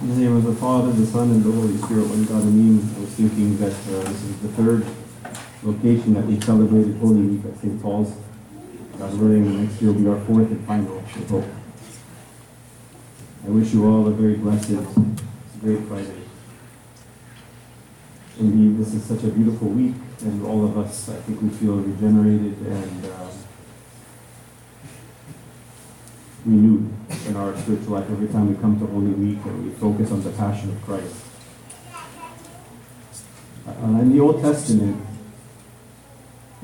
In the name of the Father, the Son, and the Holy Spirit, one God, Amen. I was thinking that uh, this is the third location that we celebrated Holy Week at St. Paul's. God willing, next year will be our fourth and final, we hope. I wish you all a very blessed, great Friday. Indeed, this is such a beautiful week, and all of us, I think we feel regenerated and uh, renewed in our spiritual life every time we come to Holy Week and we focus on the Passion of Christ. Uh, in the Old Testament,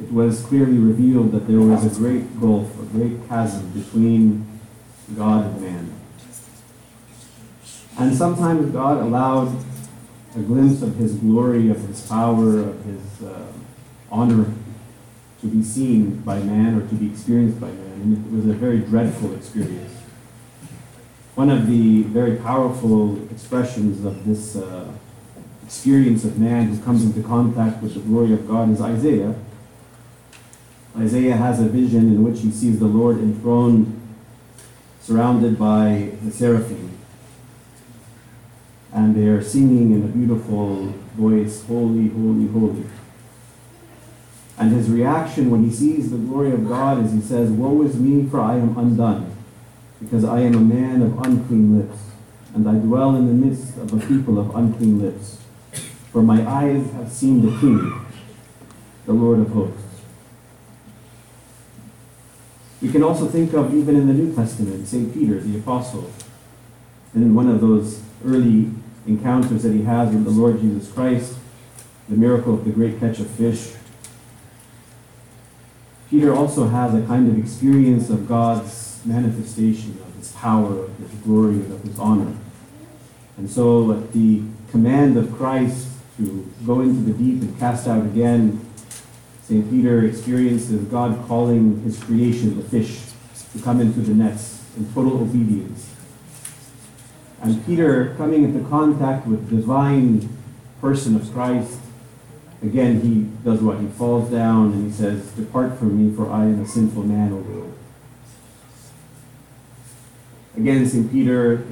it was clearly revealed that there was a great gulf, a great chasm between God and man. And sometimes God allowed a glimpse of His glory, of His power, of His uh, honor to be seen by man or to be experienced by man. And it was a very dreadful experience. One of the very powerful expressions of this uh, experience of man who comes into contact with the glory of God is Isaiah. Isaiah has a vision in which he sees the Lord enthroned, surrounded by the seraphim. And they are singing in a beautiful voice, Holy, Holy, Holy. And his reaction when he sees the glory of God is he says, Woe is me, for I am undone, because I am a man of unclean lips, and I dwell in the midst of a people of unclean lips. For my eyes have seen the King, the Lord of hosts. We can also think of, even in the New Testament, St. Peter, the Apostle, in one of those early encounters that he has with the Lord Jesus Christ, the miracle of the great catch of fish. Peter also has a kind of experience of God's manifestation, of his power, of his glory, of his honor. And so, at the command of Christ to go into the deep and cast out again, St. Peter experiences God calling his creation, the fish, to come into the nets in total obedience. And Peter, coming into contact with the divine person of Christ, again, he does what? He falls down and he says, Depart from me, for I am a sinful man, O Lord. Again, St. Peter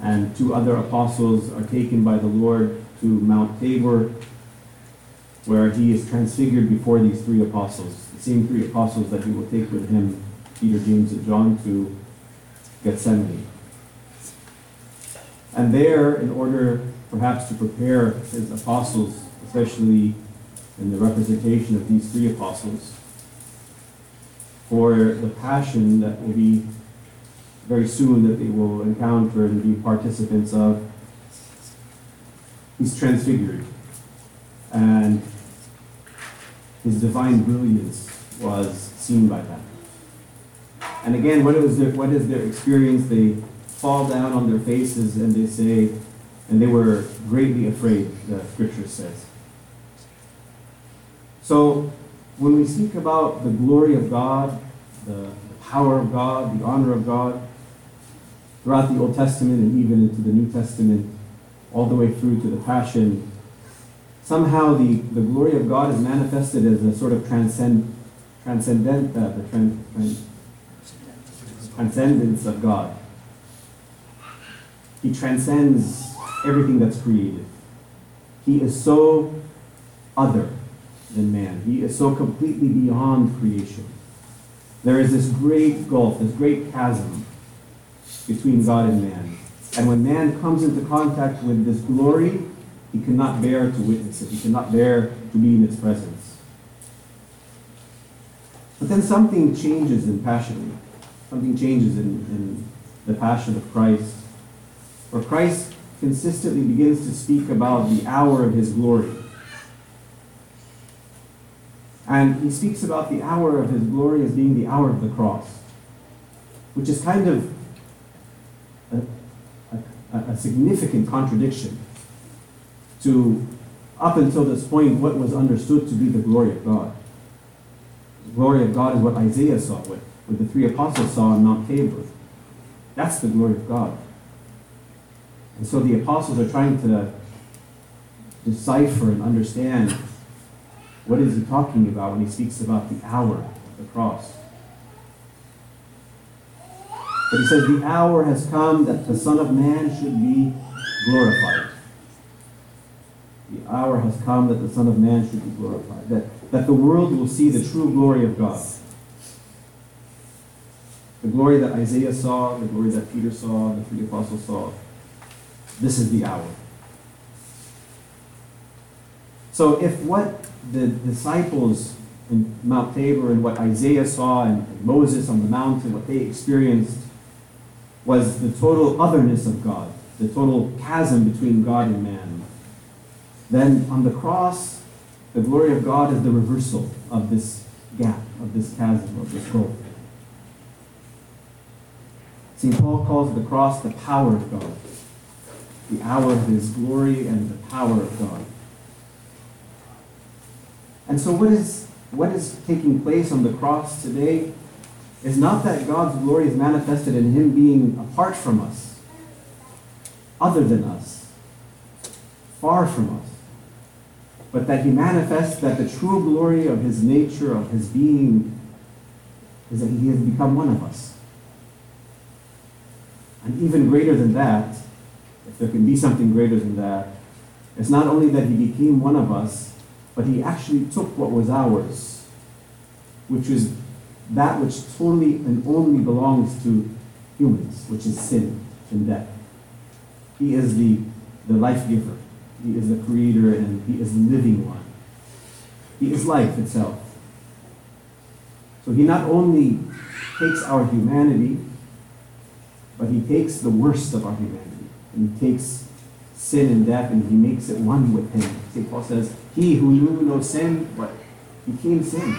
and two other apostles are taken by the Lord to Mount Tabor, where he is transfigured before these three apostles, the same three apostles that he will take with him, Peter, James, and John, to Gethsemane. And there, in order perhaps to prepare his apostles, especially in the representation of these three apostles, for the passion that will be very soon that they will encounter and be participants of, he's transfigured. And his divine brilliance was seen by them. And again, what is their, what is their experience? They fall down on their faces and they say, and they were greatly afraid, the scripture says. So, when we speak about the glory of God, the, the power of God, the honor of God, throughout the Old Testament and even into the New Testament, all the way through to the Passion, somehow the, the glory of God is manifested as a sort of transcend, transcendent, uh, the trans, trans, transcendence of God. He transcends everything that's created. He is so other than man. He is so completely beyond creation. There is this great gulf, this great chasm between God and man. And when man comes into contact with this glory, he cannot bear to witness it. He cannot bear to be in its presence. But then something changes in passion. Something changes in, in the passion of Christ. Where Christ consistently begins to speak about the hour of his glory. And he speaks about the hour of his glory as being the hour of the cross, which is kind of a, a, a significant contradiction to, up until this point, what was understood to be the glory of God. The glory of God is what Isaiah saw, what, what the three apostles saw on Mount Tabor. That's the glory of God. And so the apostles are trying to decipher and understand what is he is talking about when he speaks about the hour of the cross. But he says, The hour has come that the Son of Man should be glorified. The hour has come that the Son of Man should be glorified. That, that the world will see the true glory of God. The glory that Isaiah saw, the glory that Peter saw, the three apostles saw. This is the hour. So if what the disciples in Mount Tabor and what Isaiah saw and Moses on the mountain, what they experienced, was the total otherness of God, the total chasm between God and man. Then on the cross, the glory of God is the reversal of this gap, of this chasm, of this gulf. St. Paul calls the cross the power of God, the hour of his glory and the power of God. And so, what is, what is taking place on the cross today is not that God's glory is manifested in him being apart from us, other than us, far from us, but that he manifests that the true glory of his nature, of his being, is that he has become one of us. And even greater than that, if there can be something greater than that, it's not only that he became one of us, but he actually took what was ours, which is that which totally and only belongs to humans, which is sin and death. He is the, the life giver. He is the creator and he is the living one. He is life itself. So he not only takes our humanity, but he takes the worst of our humanity. And he takes sin and death and he makes it one with him. St. Paul says, He who knew no sin, but Became sin.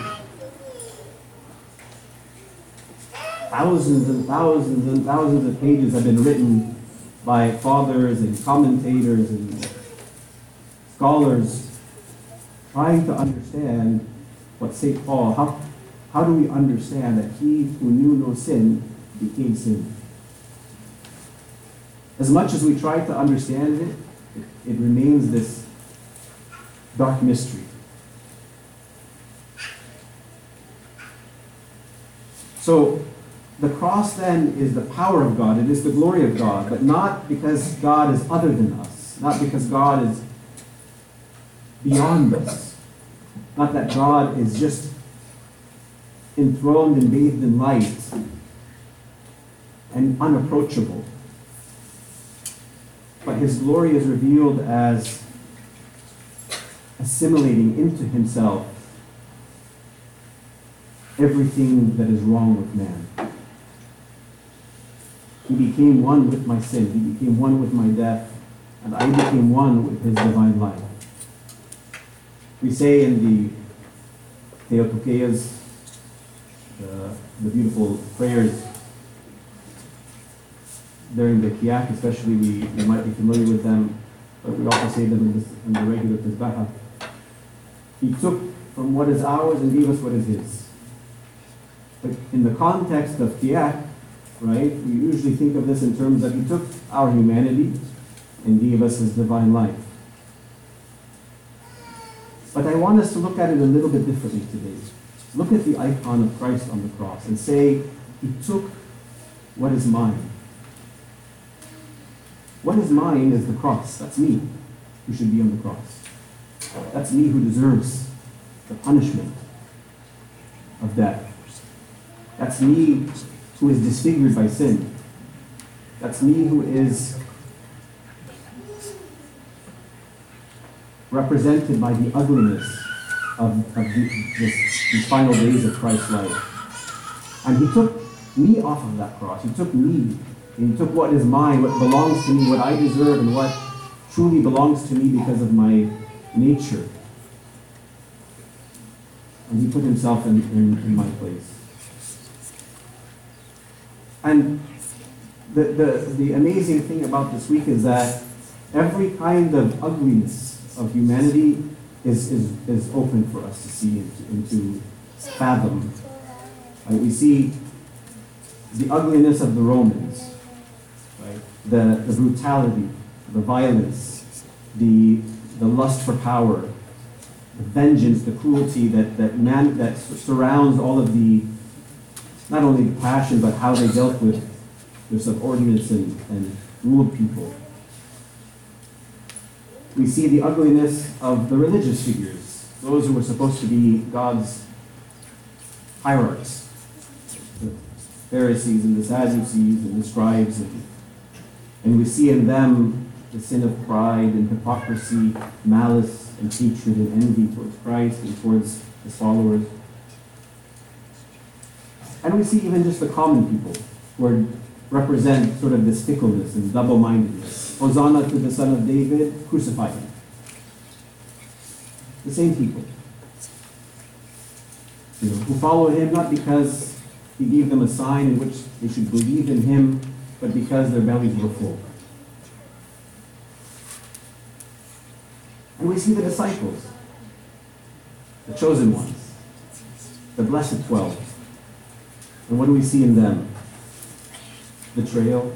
Thousands and thousands and thousands of pages have been written by fathers and commentators and scholars trying to understand what St. Paul, how, how do we understand that he who knew no sin became sin? As much as we try to understand it, it, remains this dark mystery. So, the cross then is the power of God, it is the glory of God, but not because God is other than us, not because God is beyond us, not that God is just enthroned and bathed in light and unapproachable but his glory is revealed as assimilating into himself everything that is wrong with man. He became one with my sin, he became one with my death, and I became one with his divine life. We say in the Theotokias, the, the beautiful prayers during the Kiahk, especially, we, we might be familiar with them, but we also say them in, this, in the regular Tasbeha. He took from what is ours and gave us what is his. But in the context of Kiahk, right, we usually think of this in terms that he took our humanity and gave us his divine life. But I want us to look at it a little bit differently today. Look at the icon of Christ on the cross and say, He took what is mine what is mine is the cross. That's me who should be on the cross. That's me who deserves the punishment of death. That's me who is disfigured by sin. That's me who is represented by the ugliness of, of the, this, these final days of Christ's life. And he took me off of that cross. He took me and he took what is mine, what belongs to me, what I deserve, and what truly belongs to me because of my nature. And he put himself in, in, in my place. And the, the, the amazing thing about this week is that every kind of ugliness of humanity is, is, is open for us to see and to, and to fathom. Right? We see the ugliness of the Romans the, the brutality, the violence, the, the lust for power, the vengeance, the cruelty that, that, man, that surrounds all of the, not only the passion, but how they dealt with their subordinates and, and ruled people. We see the ugliness of the religious figures, those who were supposed to be God's hierarchs, the Pharisees and the Sadducees and the scribes, and, and we see in them the sin of pride and hypocrisy, malice and hatred and envy towards Christ and towards his followers. And we see even just the common people who are, represent sort of this fickleness and double mindedness. Hosanna to the Son of David, crucify him. The same people. You know, who follow him not because he gave them a sign in which they should believe in him, but because their bellies were full. And we see the disciples, the chosen ones, the blessed twelve. And what do we see in them? Betrayal,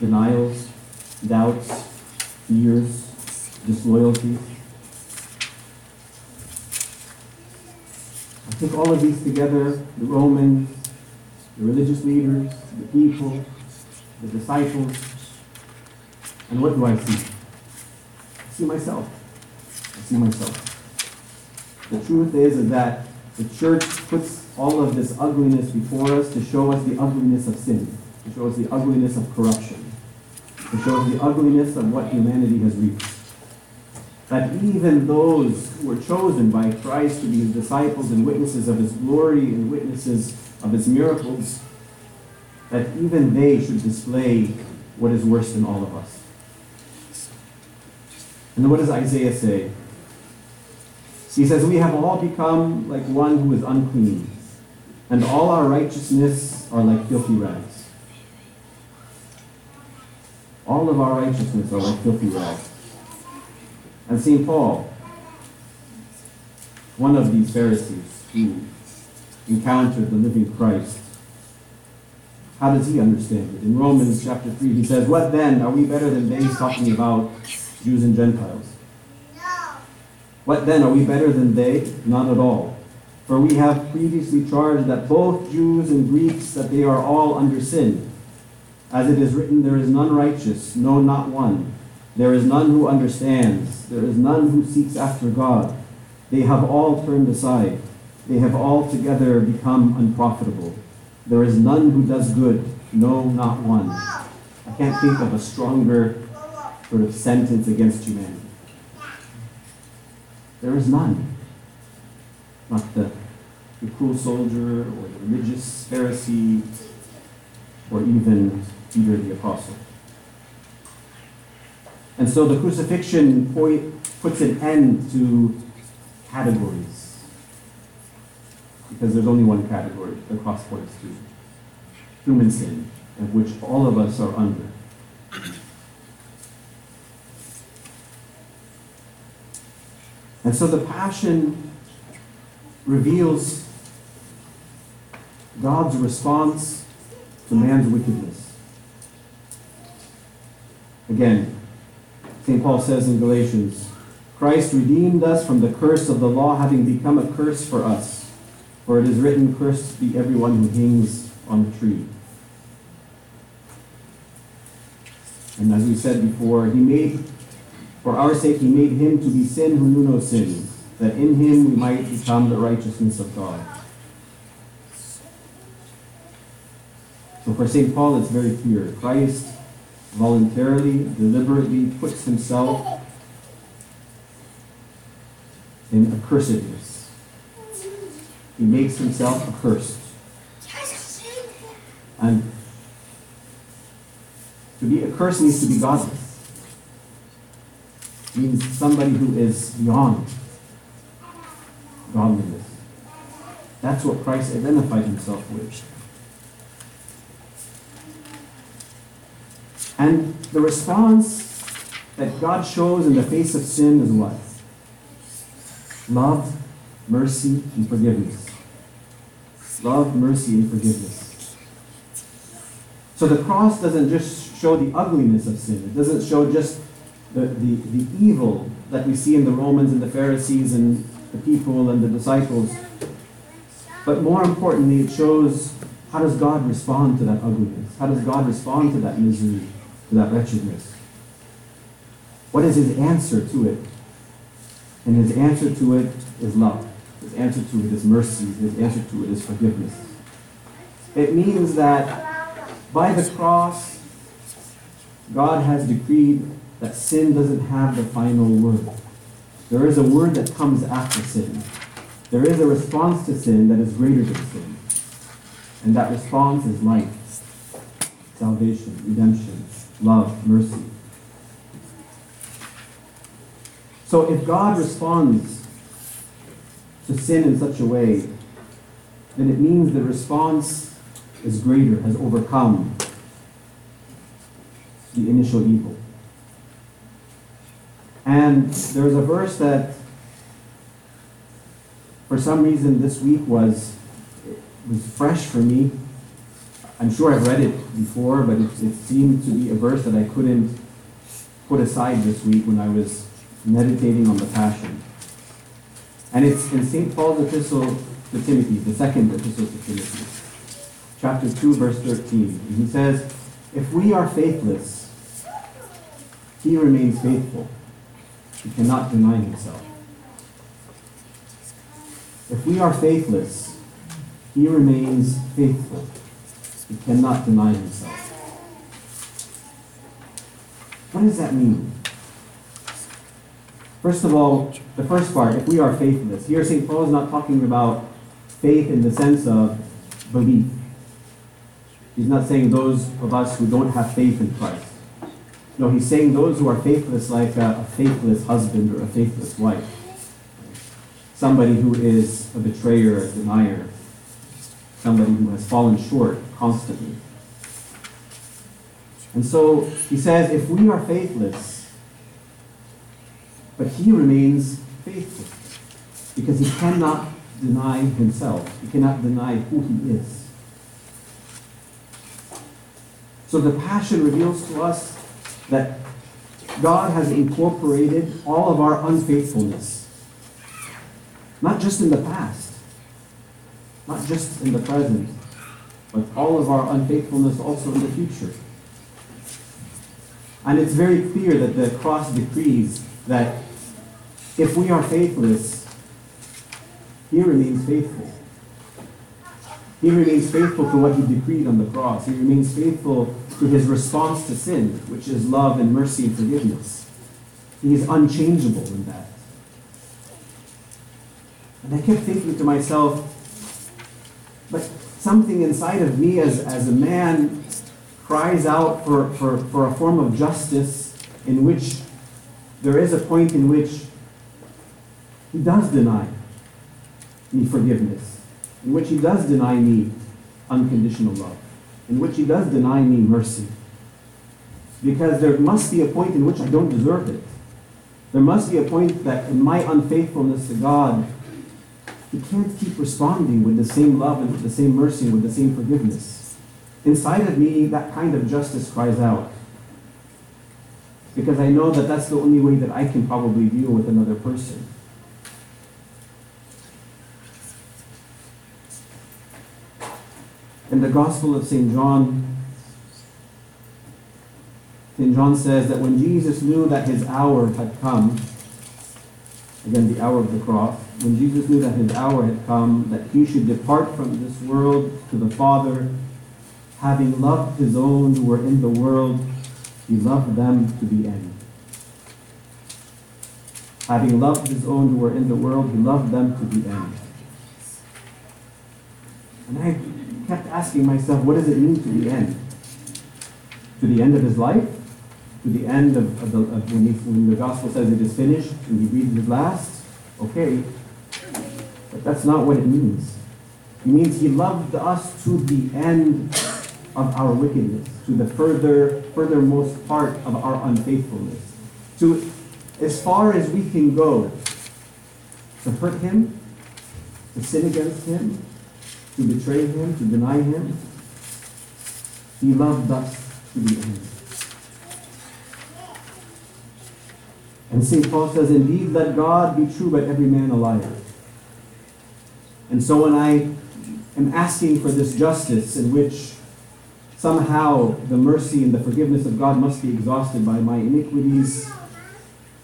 denials, doubts, fears, disloyalty. I think all of these together, the Romans, the religious leaders, the people, the disciples, and what do I see? I see myself. I see myself. The truth is, is that the church puts all of this ugliness before us to show us the ugliness of sin, to show us the ugliness of corruption, to show us the ugliness of what humanity has reached. That even those who were chosen by Christ to be his disciples and witnesses of his glory and witnesses of his miracles, that even they should display what is worse than all of us. And then what does Isaiah say? He says, We have all become like one who is unclean, and all our righteousness are like filthy rags. All of our righteousness are like filthy rags. And St. Paul, one of these Pharisees who encountered the living Christ, how does he understand it? In Romans chapter 3, he says, What then? Are we better than they? He's talking about Jews and Gentiles. What then? Are we better than they? Not at all. For we have previously charged that both Jews and Greeks, that they are all under sin. As it is written, there is none righteous, no, not one. There is none who understands. There is none who seeks after God. They have all turned aside. They have altogether become unprofitable. There is none who does good, no, not one. I can't think of a stronger sort of sentence against humanity. There is none. Not the, the cruel soldier or the religious Pharisee or even Peter the Apostle. And so the crucifixion puts an end to categories. Because there's only one category the cross points to human sin, of which all of us are under. And so the passion reveals God's response to man's wickedness. Again, St. Paul says in Galatians, Christ redeemed us from the curse of the law, having become a curse for us. For it is written, Cursed be everyone who hangs on the tree. And as we said before, he made, for our sake, he made him to be sin who knew no sin, that in him we might become the righteousness of God. So for St. Paul, it's very clear. Christ voluntarily, deliberately puts himself in accursedness. He makes himself accursed. And to be accursed means to be godless. Means somebody who is beyond godliness. That's what Christ identified himself with. And the response that God shows in the face of sin is what? Love, mercy, and forgiveness. Love, mercy, and forgiveness. So the cross doesn't just show the ugliness of sin. It doesn't show just the, the, the evil that we see in the Romans and the Pharisees and the people and the disciples. But more importantly, it shows how does God respond to that ugliness? How does God respond to that misery, to that wretchedness? What is his answer to it? And his answer to it is love. His answer to it is mercy. His answer to it is forgiveness. It means that by the cross, God has decreed that sin doesn't have the final word. There is a word that comes after sin. There is a response to sin that is greater than sin. And that response is life, salvation, redemption, love, mercy. So if God responds to sin in such a way, then it means the response is greater, has overcome the initial evil. And there's a verse that, for some reason, this week was was fresh for me. I'm sure I've read it before, but it, it seemed to be a verse that I couldn't put aside this week when I was meditating on the Passion. And it's in St. Paul's epistle to Timothy, the second epistle to Timothy, chapter 2, verse 13. And he says, If we are faithless, he remains faithful. He cannot deny himself. If we are faithless, he remains faithful. He cannot deny himself. What does that mean? First of all, the first part, if we are faithless. Here, St. Paul is not talking about faith in the sense of belief. He's not saying those of us who don't have faith in Christ. No, he's saying those who are faithless, like a, a faithless husband or a faithless wife. Somebody who is a betrayer, a denier. Somebody who has fallen short constantly. And so he says, if we are faithless, but he remains faithful, because he cannot deny himself, he cannot deny who he is. So the Passion reveals to us that God has incorporated all of our unfaithfulness, not just in the past, not just in the present, but all of our unfaithfulness also in the future. And it's very clear that the cross decrees that if we are faithless, he remains faithful. He remains faithful to what he decreed on the cross. He remains faithful to his response to sin, which is love and mercy and forgiveness. He is unchangeable in that. And I kept thinking to myself, but something inside of me as, as a man cries out for, for, for a form of justice in which there is a point in which he does deny me forgiveness, in which he does deny me unconditional love in which he does deny me mercy. Because there must be a point in which I don't deserve it. There must be a point that in my unfaithfulness to God, he can't keep responding with the same love and with the same mercy and with the same forgiveness. Inside of me, that kind of justice cries out. Because I know that that's the only way that I can probably deal with another person. In the Gospel of St. John, St. John says that when Jesus knew that his hour had come, again, the hour of the cross, when Jesus knew that his hour had come, that he should depart from this world to the Father, having loved his own who were in the world, he loved them to the end. Having loved his own who were in the world, he loved them to the end. And I kept asking myself, what does it mean to the end? To the end of his life? To the end of, of, the, of when, he, when the gospel says it is finished and he breathes his last? Okay. But that's not what it means. It means he loved us to the end of our wickedness, to the further, furthermost part of our unfaithfulness. To as far as we can go to hurt him, to sin against him, to betray him, to deny him. He loved us to the end. And St. Paul says, Indeed, let God be true, but every man a liar. And so when I am asking for this justice in which somehow the mercy and the forgiveness of God must be exhausted by my iniquities,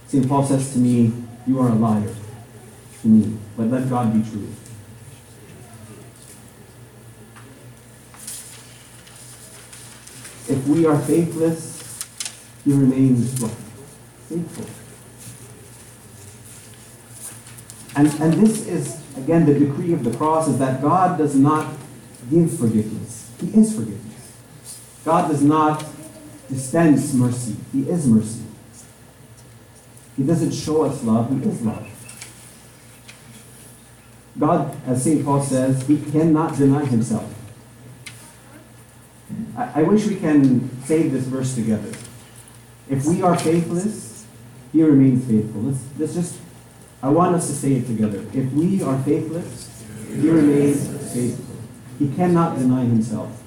St. Paul says to me, You are a liar to me, but let God be true. If we are faithless, he remains what? Faithful. And, and this is, again, the decree of the cross is that God does not give forgiveness. He is forgiveness. God does not dispense mercy. He is mercy. He doesn't show us love. He is love. God, as St. Paul says, he cannot deny himself. I, I wish we can say this verse together. If we are faithless, he remains faithful. Let's, let's just, I want us to say it together. If we are faithless, he remains faithful. He cannot deny himself.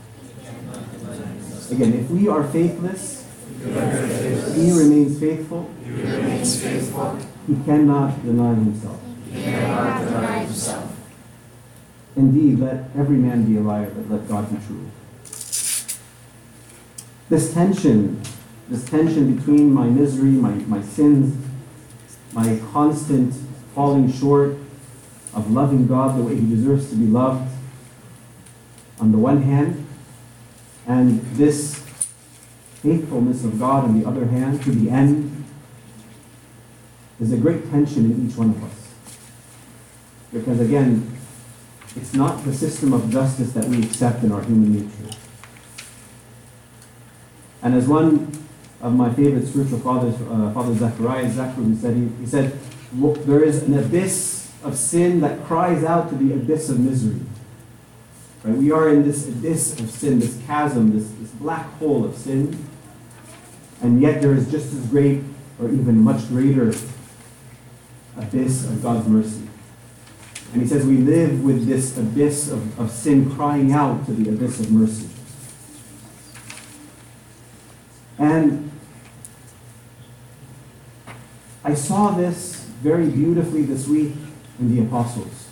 Again, if we are faithless, he remains faithful. He cannot deny himself. He cannot deny himself. Indeed, let every man be a liar, but let God be true. This tension, this tension between my misery, my, my sins, my constant falling short of loving God the way He deserves to be loved, on the one hand, and this faithfulness of God on the other hand, to the end, is a great tension in each one of us. Because again, it's not the system of justice that we accept in our human nature. And as one of my favorite spiritual fathers, uh, Father Zacharias Zacharou, said, he, he said, there is an abyss of sin that cries out to the abyss of misery. Right? We are in this abyss of sin, this chasm, this, this black hole of sin. And yet there is just as great, or even much greater, abyss of God's mercy. And he says we live with this abyss of, of sin crying out to the abyss of mercy. And I saw this very beautifully this week in the apostles.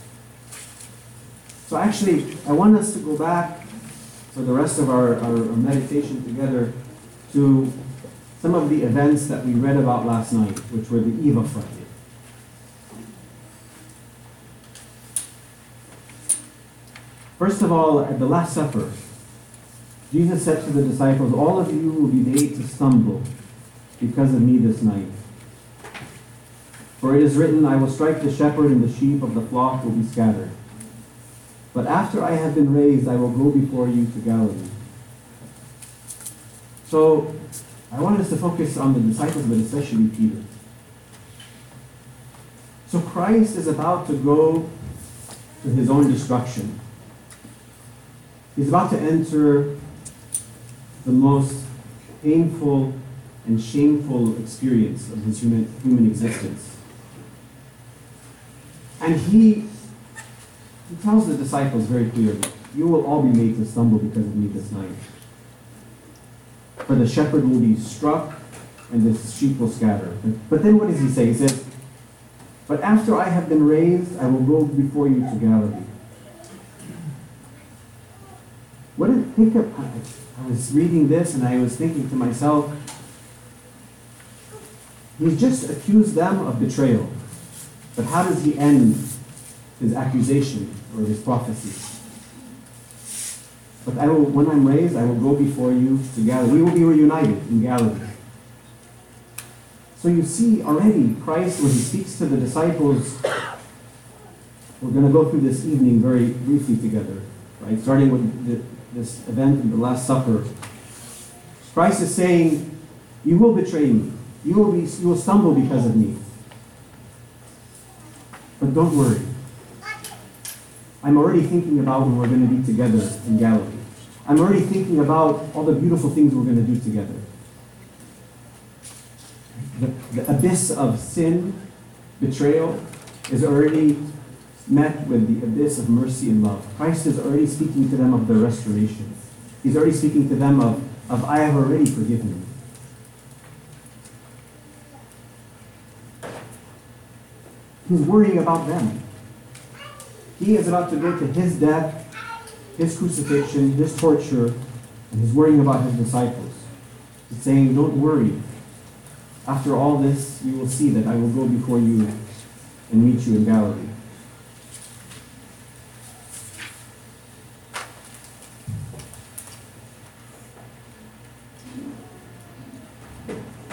So actually, I want us to go back for the rest of our, our, meditation together to some of the events that we read about last night, which were the Eva Friday. First of all, at the Last Supper, Jesus said to the disciples, All of you will be made to stumble because of me this night. For it is written, I will strike the shepherd, and the sheep of the flock will be scattered. But after I have been raised, I will go before you to Galilee. So, I want us to focus on the disciples, but especially Peter. So, Christ is about to go to his own destruction. He's about to enter the most painful and shameful experience of his human, human existence. And he, he tells the disciples very clearly, You will all be made to stumble because of me this night. For the shepherd will be struck and the sheep will scatter. But then what does he say? He says, But after I have been raised, I will go before you to Galilee. What did think of? I was reading this and I was thinking to myself, he's just accused them of betrayal. But how does he end his accusation or his prophecy? But I will, when I'm raised, I will go before you to Galilee. We will be reunited in Galilee. So you see already Christ, when he speaks to the disciples, we're going to go through this evening very briefly together, right? Starting with the, this event the Last Supper. Christ is saying, You will betray me. You will, be, you will stumble because of me. But don't worry. I'm already thinking about when we're going to be together in Galilee. I'm already thinking about all the beautiful things we're going to do together. The, the abyss of sin, betrayal, is already met with the abyss of mercy and love. Christ is already speaking to them of the restoration. He's already speaking to them of, of I have already forgiven you. He's worrying about them. He is about to go to his death his crucifixion, his torture, and he's worrying about his disciples. He's saying, Don't worry. After all this, you will see that I will go before you and meet you in Galilee.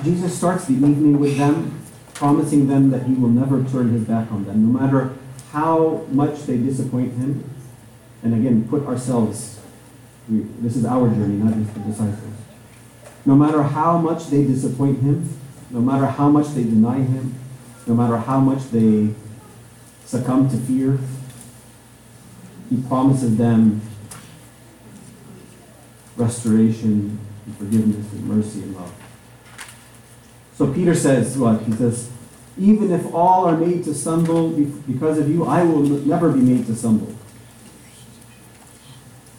Jesus starts the evening with them, promising them that he will never turn his back on them, no matter how much they disappoint him. And again, put ourselves, we, this is our journey, not just the disciples. No matter how much they disappoint him, no matter how much they deny him, no matter how much they succumb to fear, he promises them restoration and forgiveness and mercy and love. So Peter says what? He says, even if all are made to stumble because of you, I will never be made to stumble.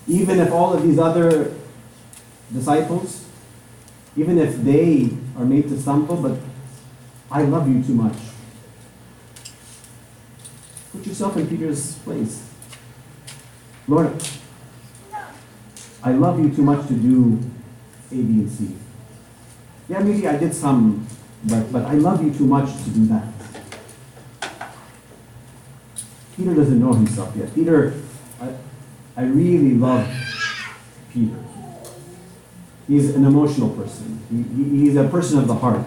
Even if all of these other disciples, even if they are made to stumble, but I love you too much. Put yourself in Peter's place. Lord, I love you too much to do A, B, and C. Yeah, maybe I did some, but, but I love you too much to do that. Peter doesn't know himself yet. Peter, I, I really love Peter. He's an emotional person. He, he, he's a person of the heart.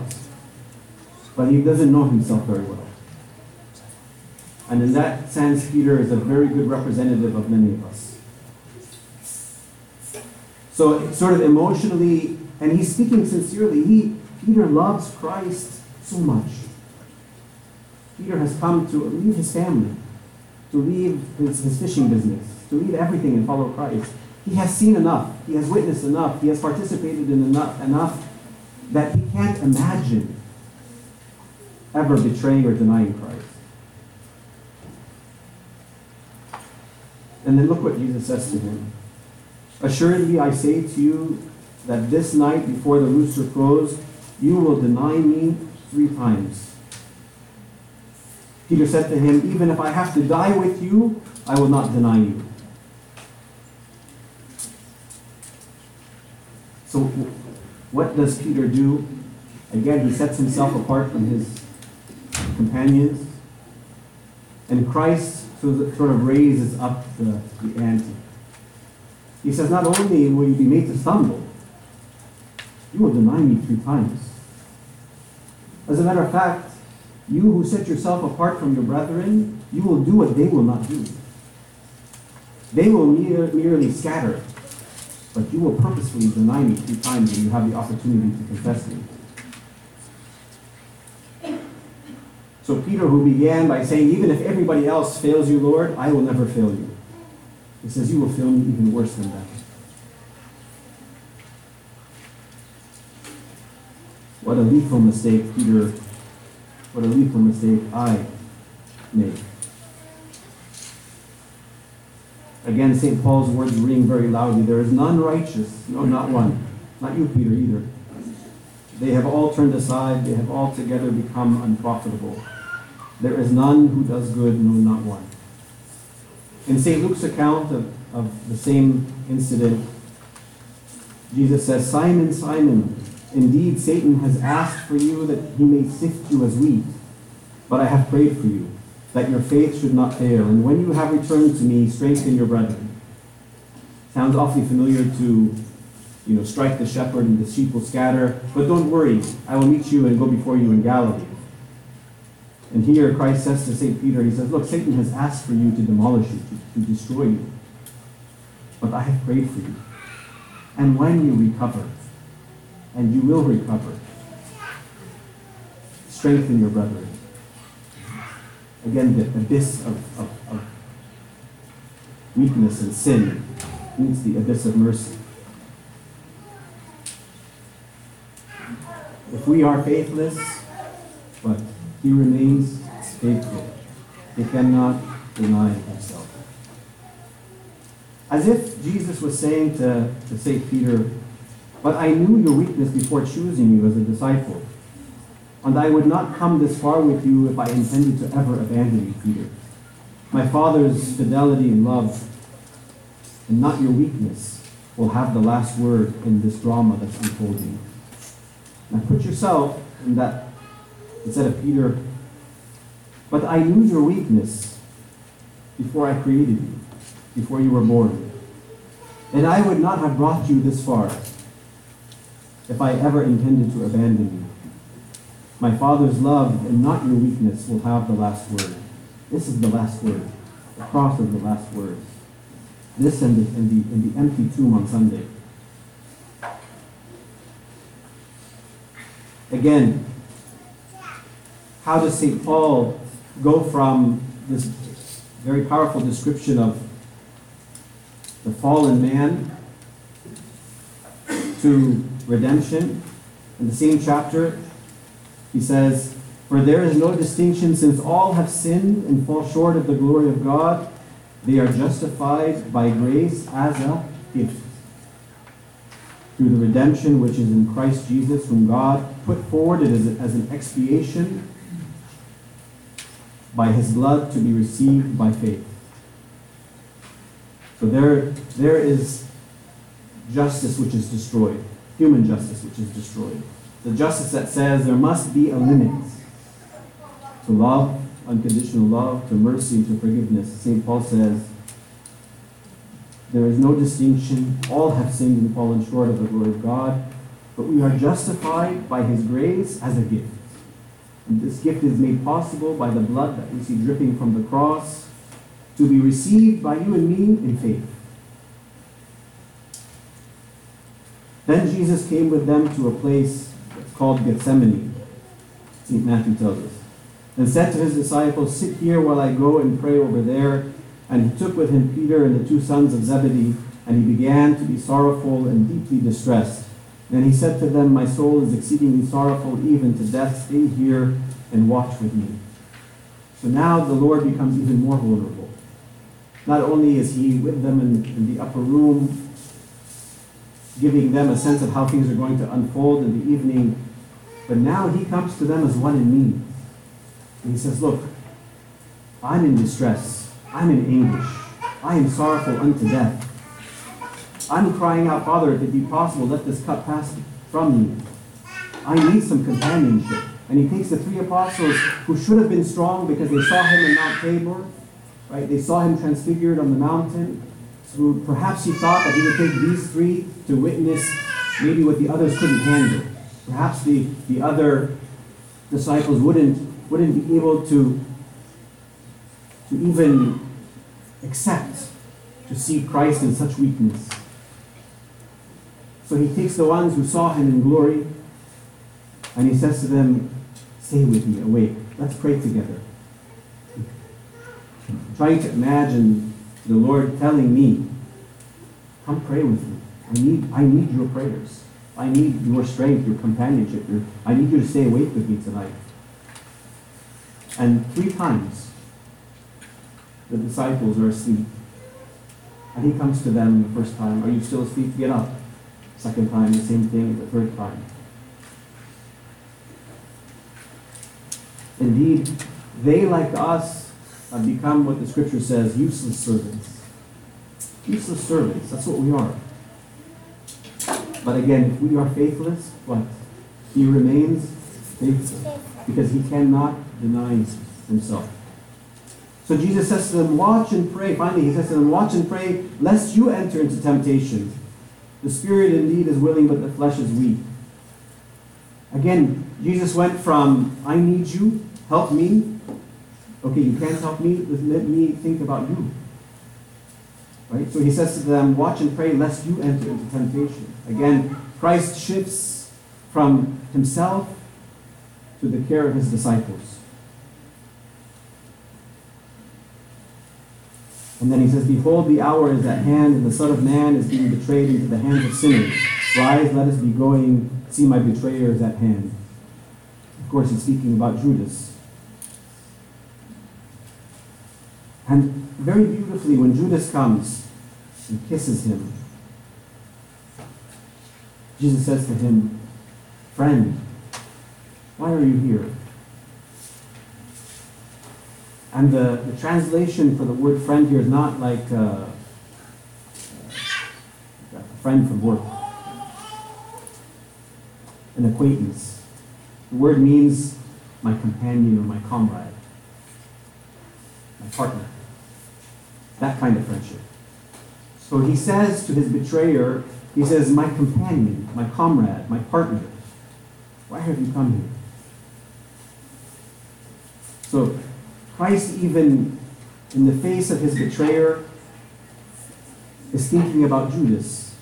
But he doesn't know himself very well. And in that sense, Peter is a very good representative of many of us. So, sort of emotionally, and he's speaking sincerely. He, Peter loves Christ so much. Peter has come to leave his family, to leave his, his fishing business, to leave everything and follow Christ. He has seen enough. He has witnessed enough. He has participated in enough, enough that he can't imagine ever betraying or denying Christ. And then look what Jesus says to him. Assuredly, I say to you that this night before the rooster crows, you will deny me three times. Peter said to him, Even if I have to die with you, I will not deny you. So, what does Peter do? Again, he sets himself apart from his companions. And Christ sort of raises up the, the ante. He says, Not only will you be made to stumble, you will deny me three times. As a matter of fact, you who set yourself apart from your brethren, you will do what they will not do. They will mere, merely scatter, but you will purposefully deny me three times when you have the opportunity to confess me. So Peter, who began by saying, Even if everybody else fails you, Lord, I will never fail you. He says, You will fail me even worse than that. What a lethal mistake, Peter. What a lethal mistake I made. Again, St. Paul's words ring very loudly. There is none righteous, no, not one. Not you, Peter, either. They have all turned aside, they have altogether become unprofitable. There is none who does good, no, not one. In St. Luke's account of, of the same incident, Jesus says, Simon, Simon, indeed Satan has asked for you that he may sift you as wheat, but I have prayed for you, that your faith should not fail. And when you have returned to me, strengthen your brethren. Sounds awfully familiar to, you know, strike the shepherd and the sheep will scatter. But don't worry, I will meet you and go before you in Galilee. And here Christ says to St. Peter, he says, Look, Satan has asked for you to demolish you, to, to destroy you. But I have prayed for you. And when you recover, and you will recover, strengthen your brethren. Again, the abyss of, of, of weakness and sin meets the abyss of mercy. If we are faithless, but he remains faithful. He cannot deny himself. As if Jesus was saying to, to St. Peter, But I knew your weakness before choosing you as a disciple, and I would not come this far with you if I intended to ever abandon you, Peter. My Father's fidelity and love and not your weakness will have the last word in this drama that's unfolding. Now put yourself in that, instead of Peter, but I knew your weakness before I created you, before you were born. And I would not have brought you this far if I ever intended to abandon you. My Father's love and not your weakness will have the last word. This is the last word. The cross is the last word. This and the, and the, and the empty tomb on Sunday. Again, how does St. Paul go from this very powerful description of the fallen man to redemption? In the same chapter, he says, For there is no distinction, since all have sinned and fall short of the glory of God. They are justified by grace as a gift through the redemption which is in Christ Jesus, whom God put forward as, an expiation by his blood to be received by faith. So there, there is justice which is destroyed, human justice which is destroyed. The justice that says there must be a limit to love, unconditional love, to mercy, to forgiveness. St. Paul says, there is no distinction. All have sinned and fallen short of the glory of God, but we are justified by his grace as a gift. And this gift is made possible by the blood that we see dripping from the cross to be received by you and me in faith. Then Jesus came with them to a place called Gethsemane, St. Matthew tells us, and said to his disciples, Sit here while I go and pray over there. And he took with him Peter and the two sons of Zebedee, and he began to be sorrowful and deeply distressed. Then he said to them, My soul is exceedingly sorrowful, even to death. Stay here and watch with me. So now the Lord becomes even more vulnerable. Not only is he with them in, in the upper room, giving them a sense of how things are going to unfold in the evening, but now he comes to them as one in me. And he says, Look, I'm in distress. I'm in anguish. I am sorrowful unto death. I'm crying out, Father, if it be possible, let this cup pass from me. I need some companionship. And he takes the three apostles who should have been strong because they saw him in Mount Tabor, right? They saw him transfigured on the mountain. So perhaps he thought that he would take these three to witness maybe what the others couldn't handle. Perhaps the, the other disciples wouldn't, wouldn't be able to, to even accept to see Christ in such weakness. So he takes the ones who saw him in glory and he says to them, Stay with me, awake. Let's pray together. Trying to imagine the Lord telling me, Come pray with me. I need, I need your prayers. I need your strength, your companionship. Your, I need you to stay awake with me tonight. And three times the disciples are asleep. And he comes to them the first time, Are you still asleep? Get up. Second time, the same thing. The third time. Indeed, they, like us, have become what the scripture says useless servants. Useless servants. That's what we are. But again, if we are faithless, what? He remains faithful because he cannot deny himself. So Jesus says to them, Watch and pray. Finally, he says to them, Watch and pray, lest you enter into temptation. The spirit indeed is willing, but the flesh is weak. Again, Jesus went from, I need you, help me. Okay, you can't help me, let me think about you. Right? So he says to them, Watch and pray, lest you enter into temptation. Again, Christ shifts from himself to the care of his disciples. And then he says, Behold, the hour is at hand, and the Son of Man is being betrayed into the hands of sinners. Rise, let us be going. See, my betrayer is at hand. Of course, he's speaking about Judas. And very beautifully, when Judas comes and kisses him, Jesus says to him, Friend, why are you here? And the, the translation for the word friend here is not like uh, friend from work, an acquaintance. The word means my companion or my comrade, my partner. That kind of friendship. So he says to his betrayer, he says, My companion, my comrade, my partner, why have you come here? So Christ, even in the face of his betrayer, is thinking about Judas.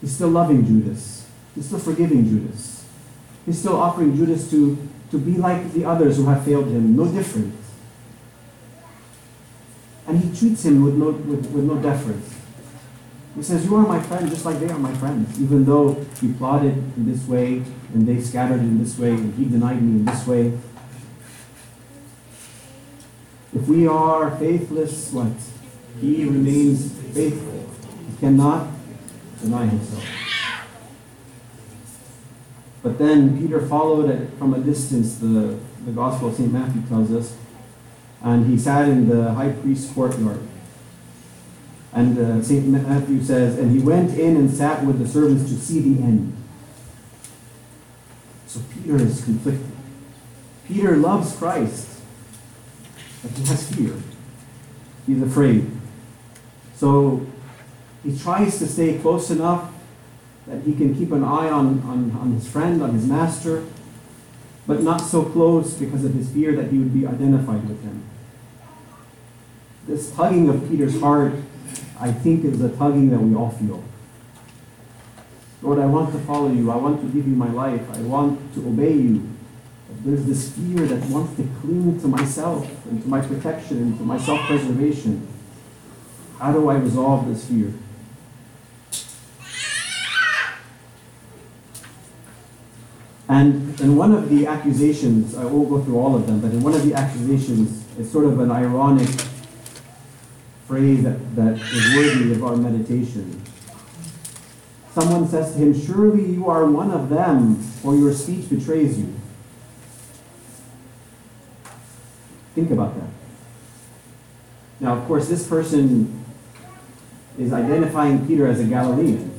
He's still loving Judas. He's still forgiving Judas. He's still offering Judas to, to be like the others who have failed him, no different. And he treats him with no, with, with no deference. He says, You are my friend just like they are my friends. Even though he plotted in this way, and they scattered in this way, and he denied me in this way. If we are faithless, what? He remains faithful. He cannot deny himself. But then Peter followed it from a distance, the, the Gospel of St. Matthew tells us, and he sat in the high priest's courtyard. And uh, St. Matthew says, and he went in and sat with the servants to see the end. So Peter is conflicted. Peter loves Christ, but he has fear. He's afraid. So he tries to stay close enough that he can keep an eye on, on, on his friend, on his master, but not so close because of his fear that he would be identified with him. This tugging of Peter's heart, I think, is a tugging that we all feel. Lord, I want to follow you. I want to give you my life. I want to obey you. But there's this fear that wants to cling to myself and to my protection and to my self preservation. How do I resolve this fear? And in one of the accusations, I won't go through all of them, but in one of the accusations, it's sort of an ironic phrase that, that is worthy of our meditation. Someone says to him, Surely you are one of them, or your speech betrays you. Think about that. Now, of course, this person is identifying Peter as a Galilean.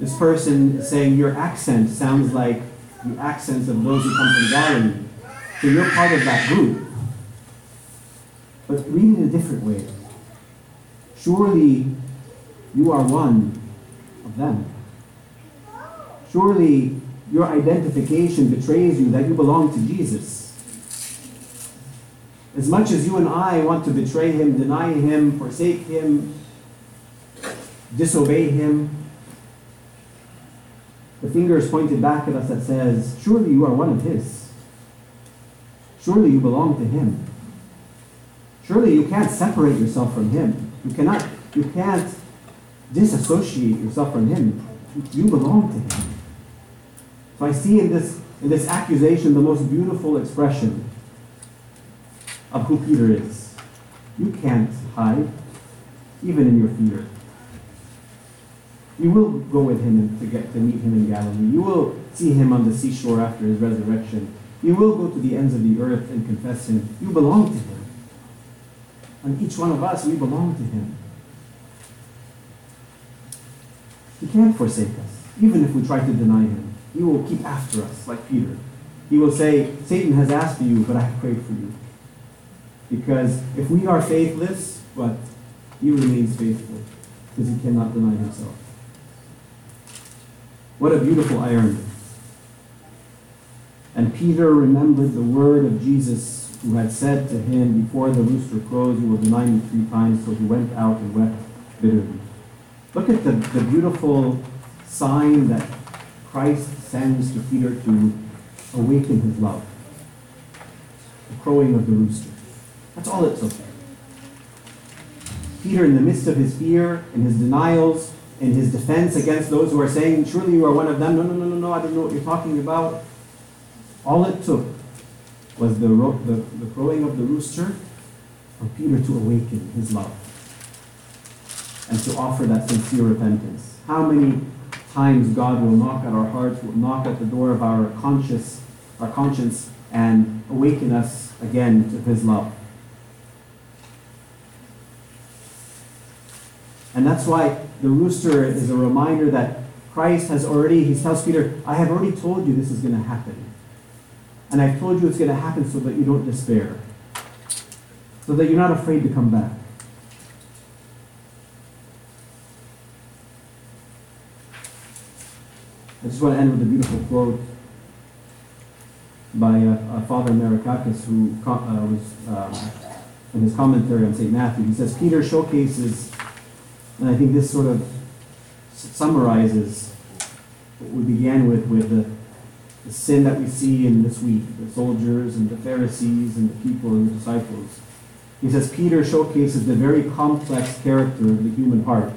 This person is saying your accent sounds like the accents of those who come from Galilee. So you're part of that group. But read it a different way. Surely you are one of them. Surely your identification betrays you that you belong to Jesus. As much as you and I want to betray him, deny him, forsake him, disobey him, the finger is pointed back at us that says, Surely you are one of his. Surely you belong to him. Surely you can't separate yourself from him. You cannot, you can't disassociate yourself from him. You belong to him. So I see in this, in this accusation the most beautiful expression of who Peter is. You can't hide, even in your fear. You will go with him to get to meet him in Galilee. You will see him on the seashore after his resurrection. You will go to the ends of the earth and confess him. You belong to him. And each one of us, we belong to him. He can't forsake us, even if we try to deny him. He will keep after us, like Peter. He will say, Satan has asked for you, but I have prayed for you. Because if we are faithless, but he remains faithful, because he cannot deny himself. What a beautiful irony. And Peter remembered the word of Jesus who had said to him, Before the rooster crows, you will deny me three times. So he went out and wept bitterly. Look at the, the beautiful sign that Christ sends to Peter to awaken his love. The crowing of the rooster. That's all it took. Peter, in the midst of his fear and his denials, in his defense against those who are saying, Surely you are one of them. No, no, no, no, no, I don't know what you're talking about. All it took was the, ro- the, the crowing of the rooster for Peter to awaken his love and to offer that sincere repentance. How many times God will knock at our hearts, will knock at the door of our conscience, our conscience, and awaken us again to his love. And that's why the rooster is a reminder that Christ has already, he tells Peter, I have already told you this is going to happen. And I've told you it's going to happen so that you don't despair, so that you're not afraid to come back. I just want to end with a beautiful quote by uh, uh, Father Marikakis, who uh, was um, in his commentary on St. Matthew. He says, Peter showcases, and I think this sort of summarizes what we began with, with the, the sin that we see in this week, the soldiers and the Pharisees and the people and the disciples. He says, Peter showcases the very complex character of the human heart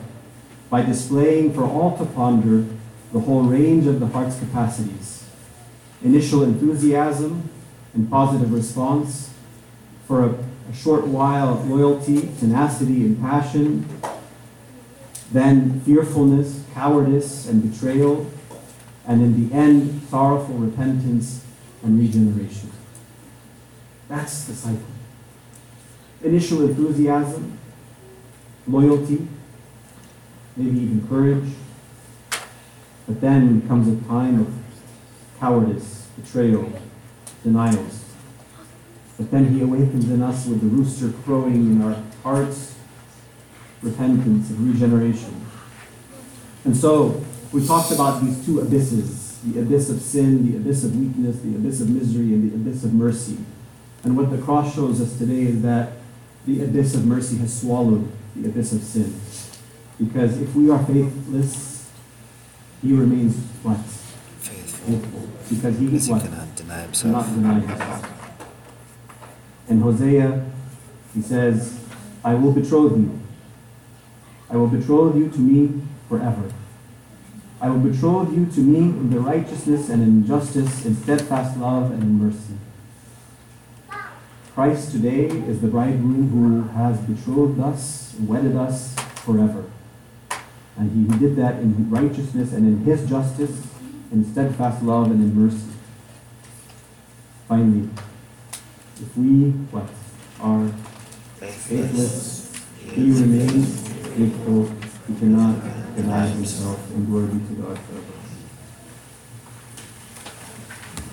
by displaying for all to ponder the whole range of the heart's capacities. Initial enthusiasm and positive response, for a, a short while loyalty, tenacity, and passion, then fearfulness, cowardice, and betrayal, and in the end, sorrowful repentance and regeneration. That's the cycle. Initial enthusiasm, loyalty, maybe even courage, but then comes a time of cowardice, betrayal, denials. But then he awakens in us with the rooster crowing in our hearts, repentance and regeneration. And so we talked about these two abysses the abyss of sin, the abyss of weakness, the abyss of misery, and the abyss of mercy. And what the cross shows us today is that the abyss of mercy has swallowed the abyss of sin. Because if we are faithless, he remains what? Faithful. Because he is what? cannot deny Cannot himself. deny himself. In Hosea, he says, I will betroth you. I will betroth you to me forever. I will betroth you to me in the righteousness and in justice, in steadfast love and in mercy. Christ today is the bridegroom who has betrothed us, wedded us forever. And he, he did that in righteousness and in his justice, in steadfast love and in mercy. Finally, if we what are faithless, he remains faithful. He cannot deny himself, and glory be to God forever.